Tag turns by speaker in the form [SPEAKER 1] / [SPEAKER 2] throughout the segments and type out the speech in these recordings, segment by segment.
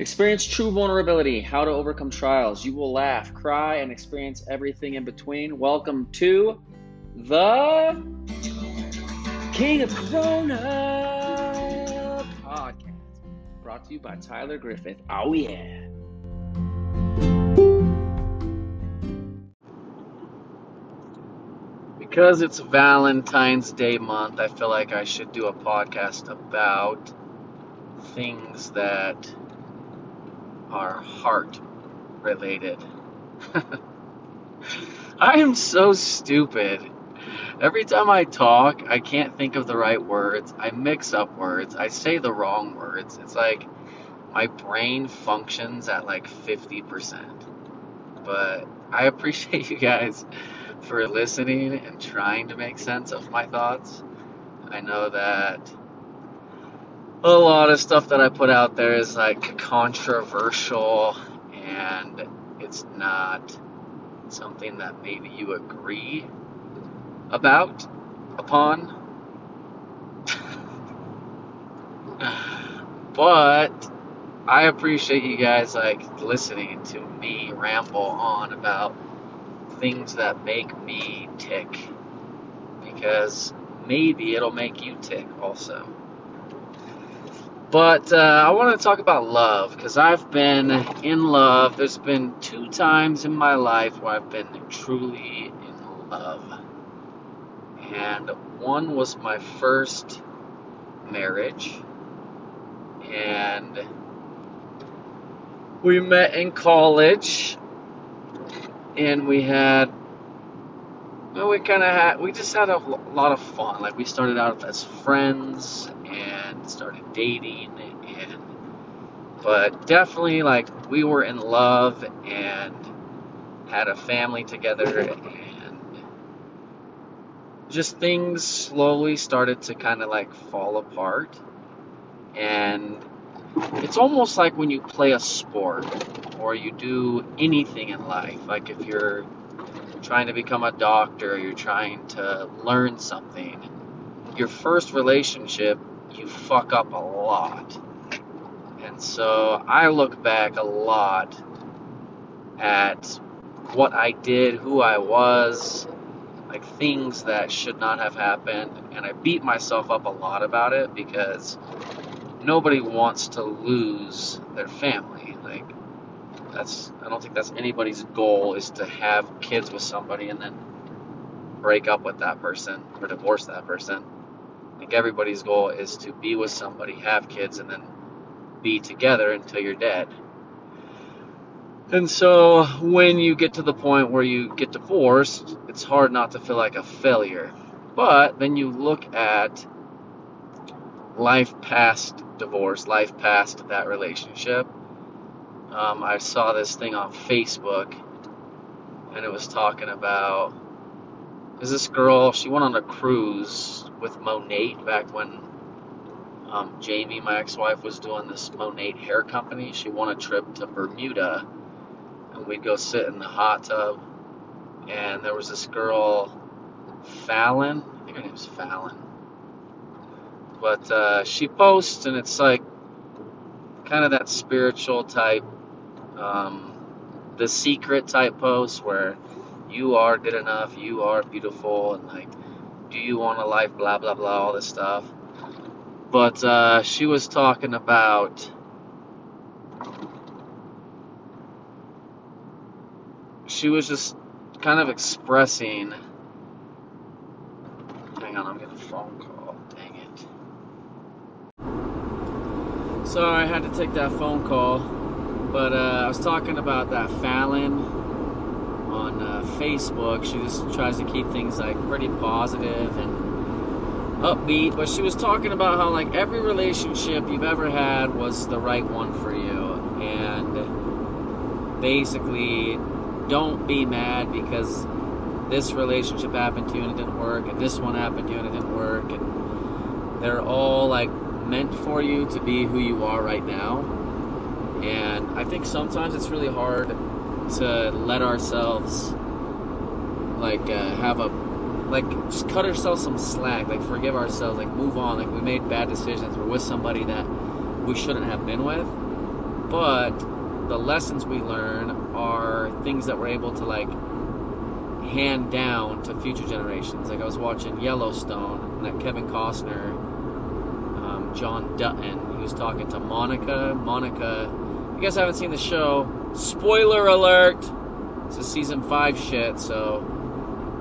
[SPEAKER 1] Experience true vulnerability, how to overcome trials. You will laugh, cry, and experience everything in between. Welcome to the King of Corona podcast, brought to you by Tyler Griffith. Oh, yeah. Because it's Valentine's Day month, I feel like I should do a podcast about things that are heart related. I am so stupid. Every time I talk, I can't think of the right words. I mix up words. I say the wrong words. It's like my brain functions at like 50%. But I appreciate you guys for listening and trying to make sense of my thoughts. I know that a lot of stuff that I put out there is like controversial and it's not something that maybe you agree about upon. but I appreciate you guys like listening to me ramble on about things that make me tick because maybe it'll make you tick also. But uh, I want to talk about love because I've been in love. There's been two times in my life where I've been truly in love. And one was my first marriage. And we met in college. And we had well, we kind of had we just had a lot of fun like we started out as friends and started dating and but definitely like we were in love and had a family together and just things slowly started to kind of like fall apart. And it's almost like when you play a sport or you do anything in life like if you're trying to become a doctor you're trying to learn something your first relationship you fuck up a lot. And so I look back a lot at what I did, who I was, like things that should not have happened, and I beat myself up a lot about it because nobody wants to lose their family. Like that's I don't think that's anybody's goal is to have kids with somebody and then break up with that person or divorce that person. I think everybody's goal is to be with somebody, have kids, and then be together until you're dead. And so when you get to the point where you get divorced, it's hard not to feel like a failure. But then you look at life past divorce, life past that relationship. Um, I saw this thing on Facebook, and it was talking about is this girl, she went on a cruise with Monat back when um, Jamie, my ex-wife, was doing this Monat hair company. She won a trip to Bermuda, and we'd go sit in the hot tub. And there was this girl, Fallon. I think her name's Fallon. But uh, she posts, and it's like kind of that spiritual type, um, the secret type post where you are good enough, you are beautiful, and like, do you want a life, blah, blah, blah, all this stuff. But uh, she was talking about she was just kind of expressing. Hang on, I'm getting a phone call. Dang it. Sorry, I had to take that phone call. But uh, I was talking about that Fallon on uh, Facebook. She just tries to keep things like pretty positive and upbeat. But she was talking about how like every relationship you've ever had was the right one for you, and basically, don't be mad because this relationship happened to you and it didn't work, and this one happened to you and it didn't work, and they're all like meant for you to be who you are right now. And I think sometimes it's really hard to let ourselves like uh, have a like just cut ourselves some slack like forgive ourselves like move on like we made bad decisions we're with somebody that we shouldn't have been with but the lessons we learn are things that we're able to like hand down to future generations. Like I was watching Yellowstone, and that Kevin Costner, um, John Dutton, he was talking to Monica. Monica, you guys haven't seen the show. Spoiler alert! It's a season five shit, so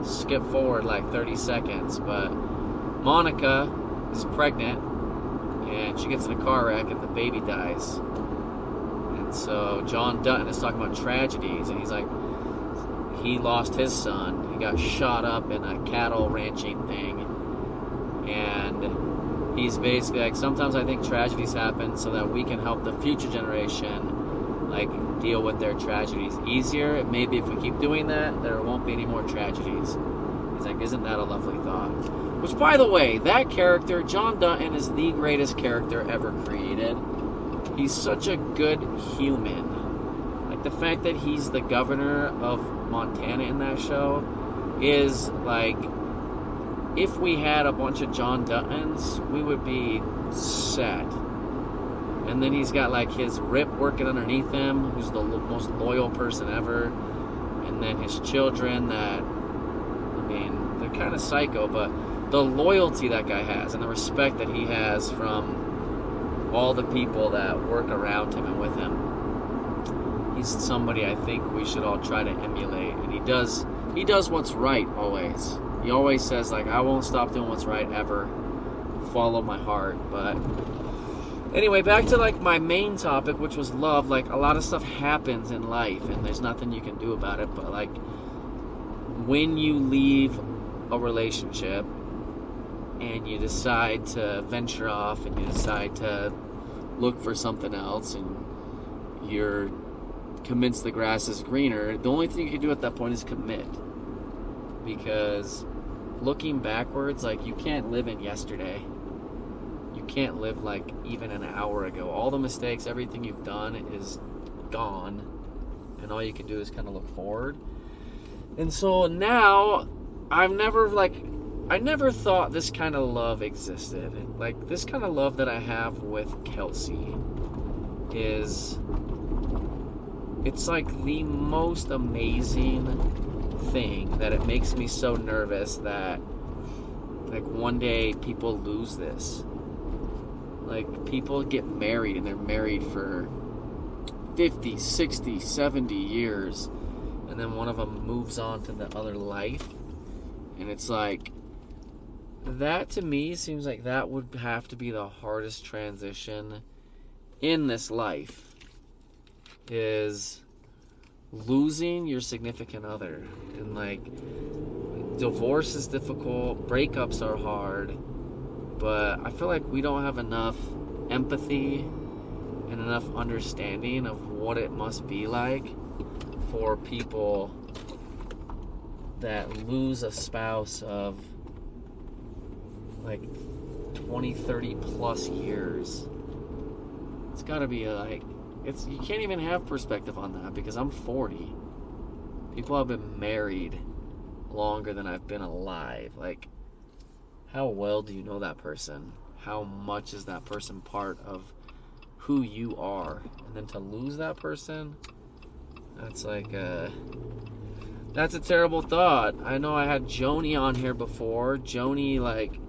[SPEAKER 1] skip forward like 30 seconds. But Monica is pregnant, and she gets in a car wreck, and the baby dies. And so John Dutton is talking about tragedies, and he's like, he lost his son. He got shot up in a cattle ranching thing. And he's basically like, sometimes I think tragedies happen so that we can help the future generation, like, deal with their tragedies easier. Maybe if we keep doing that, there won't be any more tragedies. He's like, isn't that a lovely thought? Which, by the way, that character, John Dutton, is the greatest character ever created. He's such a good human. Like, the fact that he's the governor of Montana in that show is like if we had a bunch of John Duttons, we would be set. And then he's got like his Rip working underneath him, who's the most loyal person ever. And then his children that, I mean, they're kind of psycho, but the loyalty that guy has and the respect that he has from all the people that work around him and with him he's somebody I think we should all try to emulate. And he does he does what's right always. He always says like I won't stop doing what's right ever. Follow my heart. But anyway, back to like my main topic, which was love. Like a lot of stuff happens in life and there's nothing you can do about it. But like when you leave a relationship and you decide to venture off and you decide to look for something else and you're convinced the grass is greener, the only thing you can do at that point is commit. Because looking backwards, like you can't live in yesterday. Can't live like even an hour ago. All the mistakes, everything you've done is gone. And all you can do is kind of look forward. And so now I've never like I never thought this kind of love existed. Like this kind of love that I have with Kelsey is it's like the most amazing thing that it makes me so nervous that like one day people lose this like people get married and they're married for 50 60 70 years and then one of them moves on to the other life. And it's like that to me seems like that would have to be the hardest transition in this life is losing your significant other. And like divorce is difficult breakups are hard but i feel like we don't have enough empathy and enough understanding of what it must be like for people that lose a spouse of like 20 30 plus years it's got to be uh, like it's you can't even have perspective on that because I'm 40. People have been married longer than I've been alive. Like how well do you know that person? How much is that person part of who you are? And then to lose that person, that's like a that's a terrible thought. I know I had Joni on here before. Joni like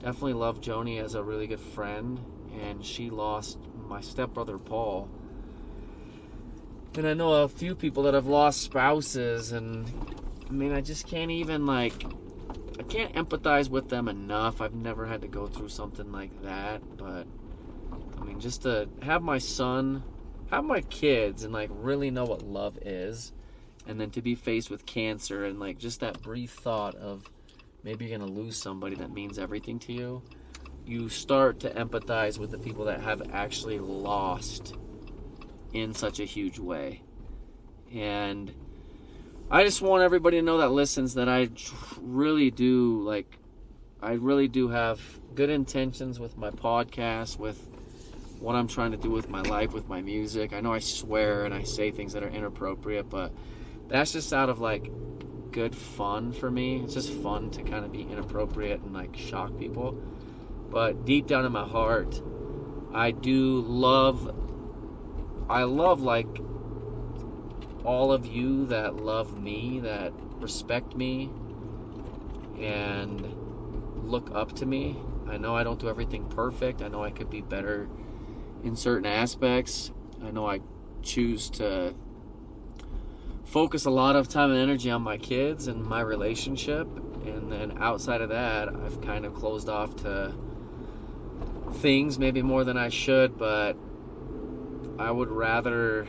[SPEAKER 1] definitely loved Joni as a really good friend and she lost my stepbrother Paul and I know a few people that have lost spouses, and I mean, I just can't even like, I can't empathize with them enough. I've never had to go through something like that, but I mean, just to have my son, have my kids, and like really know what love is, and then to be faced with cancer and like just that brief thought of maybe you're gonna lose somebody that means everything to you, you start to empathize with the people that have actually lost in such a huge way. And I just want everybody to know that listens that I really do like I really do have good intentions with my podcast, with what I'm trying to do with my life, with my music. I know I swear and I say things that are inappropriate, but that's just out of like good fun for me. It's just fun to kind of be inappropriate and like shock people. But deep down in my heart, I do love I love like all of you that love me, that respect me, and look up to me. I know I don't do everything perfect. I know I could be better in certain aspects. I know I choose to focus a lot of time and energy on my kids and my relationship. And then outside of that, I've kind of closed off to things, maybe more than I should, but I would rather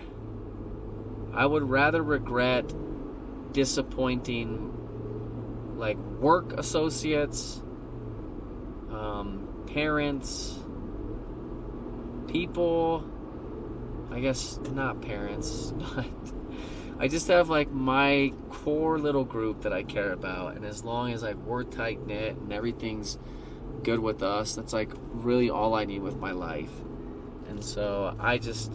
[SPEAKER 1] I would rather regret disappointing like work associates, um, parents, people. I guess not parents, but I just have like my core little group that I care about, and as long as like we're tight knit and everything's good with us, that's like really all I need with my life. And so I just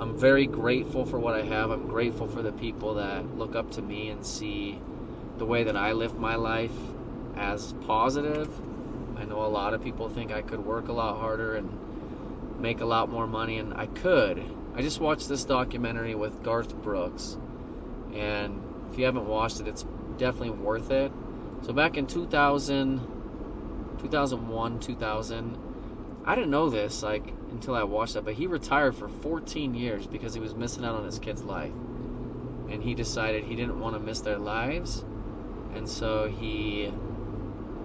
[SPEAKER 1] I'm very grateful for what I have. I'm grateful for the people that look up to me and see the way that I live my life as positive. I know a lot of people think I could work a lot harder and make a lot more money, and I could. I just watched this documentary with Garth Brooks, and if you haven't watched it, it's definitely worth it. So back in 2000, 2001, 2000, I didn't know this like until I watched that, but he retired for 14 years because he was missing out on his kid's life. And he decided he didn't want to miss their lives. And so he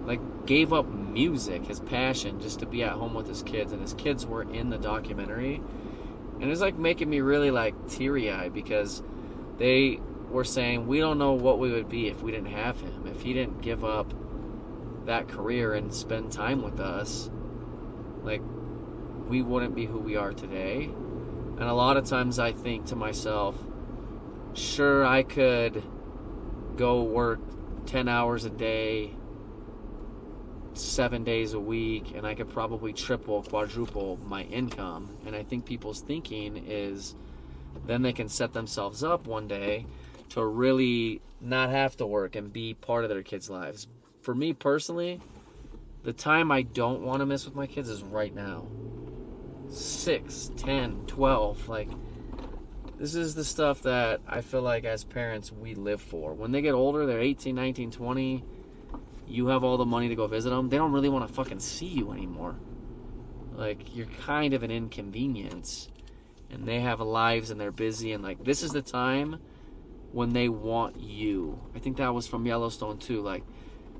[SPEAKER 1] like gave up music, his passion, just to be at home with his kids. And his kids were in the documentary. And it was like making me really like teary eyed because they were saying, We don't know what we would be if we didn't have him. If he didn't give up that career and spend time with us, like we wouldn't be who we are today. And a lot of times I think to myself, sure, I could go work 10 hours a day, seven days a week, and I could probably triple, quadruple my income. And I think people's thinking is then they can set themselves up one day to really not have to work and be part of their kids' lives. For me personally, the time I don't want to miss with my kids is right now. 6, 10, 12. Like, this is the stuff that I feel like as parents we live for. When they get older, they're 18, 19, 20, you have all the money to go visit them, they don't really want to fucking see you anymore. Like, you're kind of an inconvenience. And they have lives and they're busy, and like, this is the time when they want you. I think that was from Yellowstone too. Like,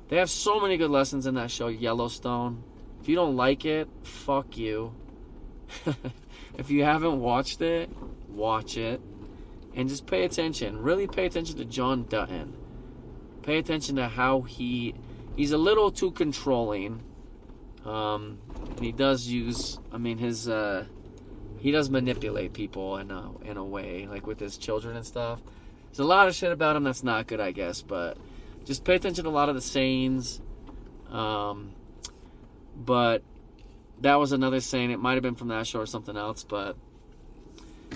[SPEAKER 1] they have so many good lessons in that show, Yellowstone. If you don't like it, fuck you. if you haven't watched it, watch it and just pay attention. Really pay attention to John Dutton. Pay attention to how he he's a little too controlling. Um, and he does use I mean his uh, he does manipulate people in a in a way, like with his children and stuff. There's a lot of shit about him that's not good, I guess, but just pay attention to a lot of the sayings. Um, but that was another saying. It might have been from that show or something else, but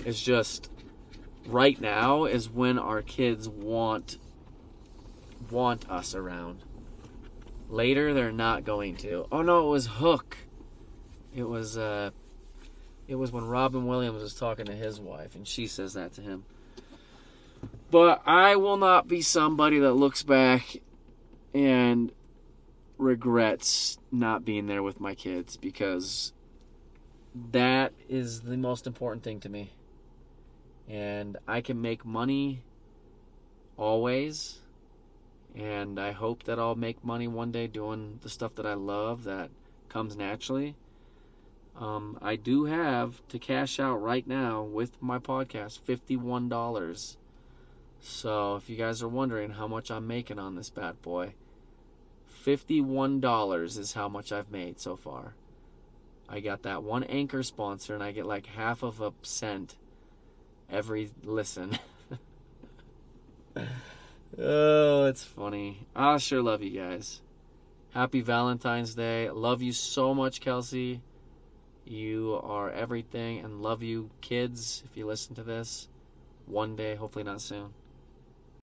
[SPEAKER 1] it's just right now is when our kids want want us around. Later, they're not going to. Oh no, it was Hook. It was uh, it was when Robin Williams was talking to his wife, and she says that to him. But I will not be somebody that looks back and regrets not being there with my kids because that is the most important thing to me. And I can make money always. And I hope that I'll make money one day doing the stuff that I love that comes naturally. Um, I do have to cash out right now with my podcast $51. So if you guys are wondering how much I'm making on this bad boy, $51 is how much I've made so far. I got that one anchor sponsor and I get like half of a cent every listen. oh, it's funny. I sure love you guys. Happy Valentine's Day. Love you so much, Kelsey. You are everything and love you, kids, if you listen to this one day, hopefully not soon.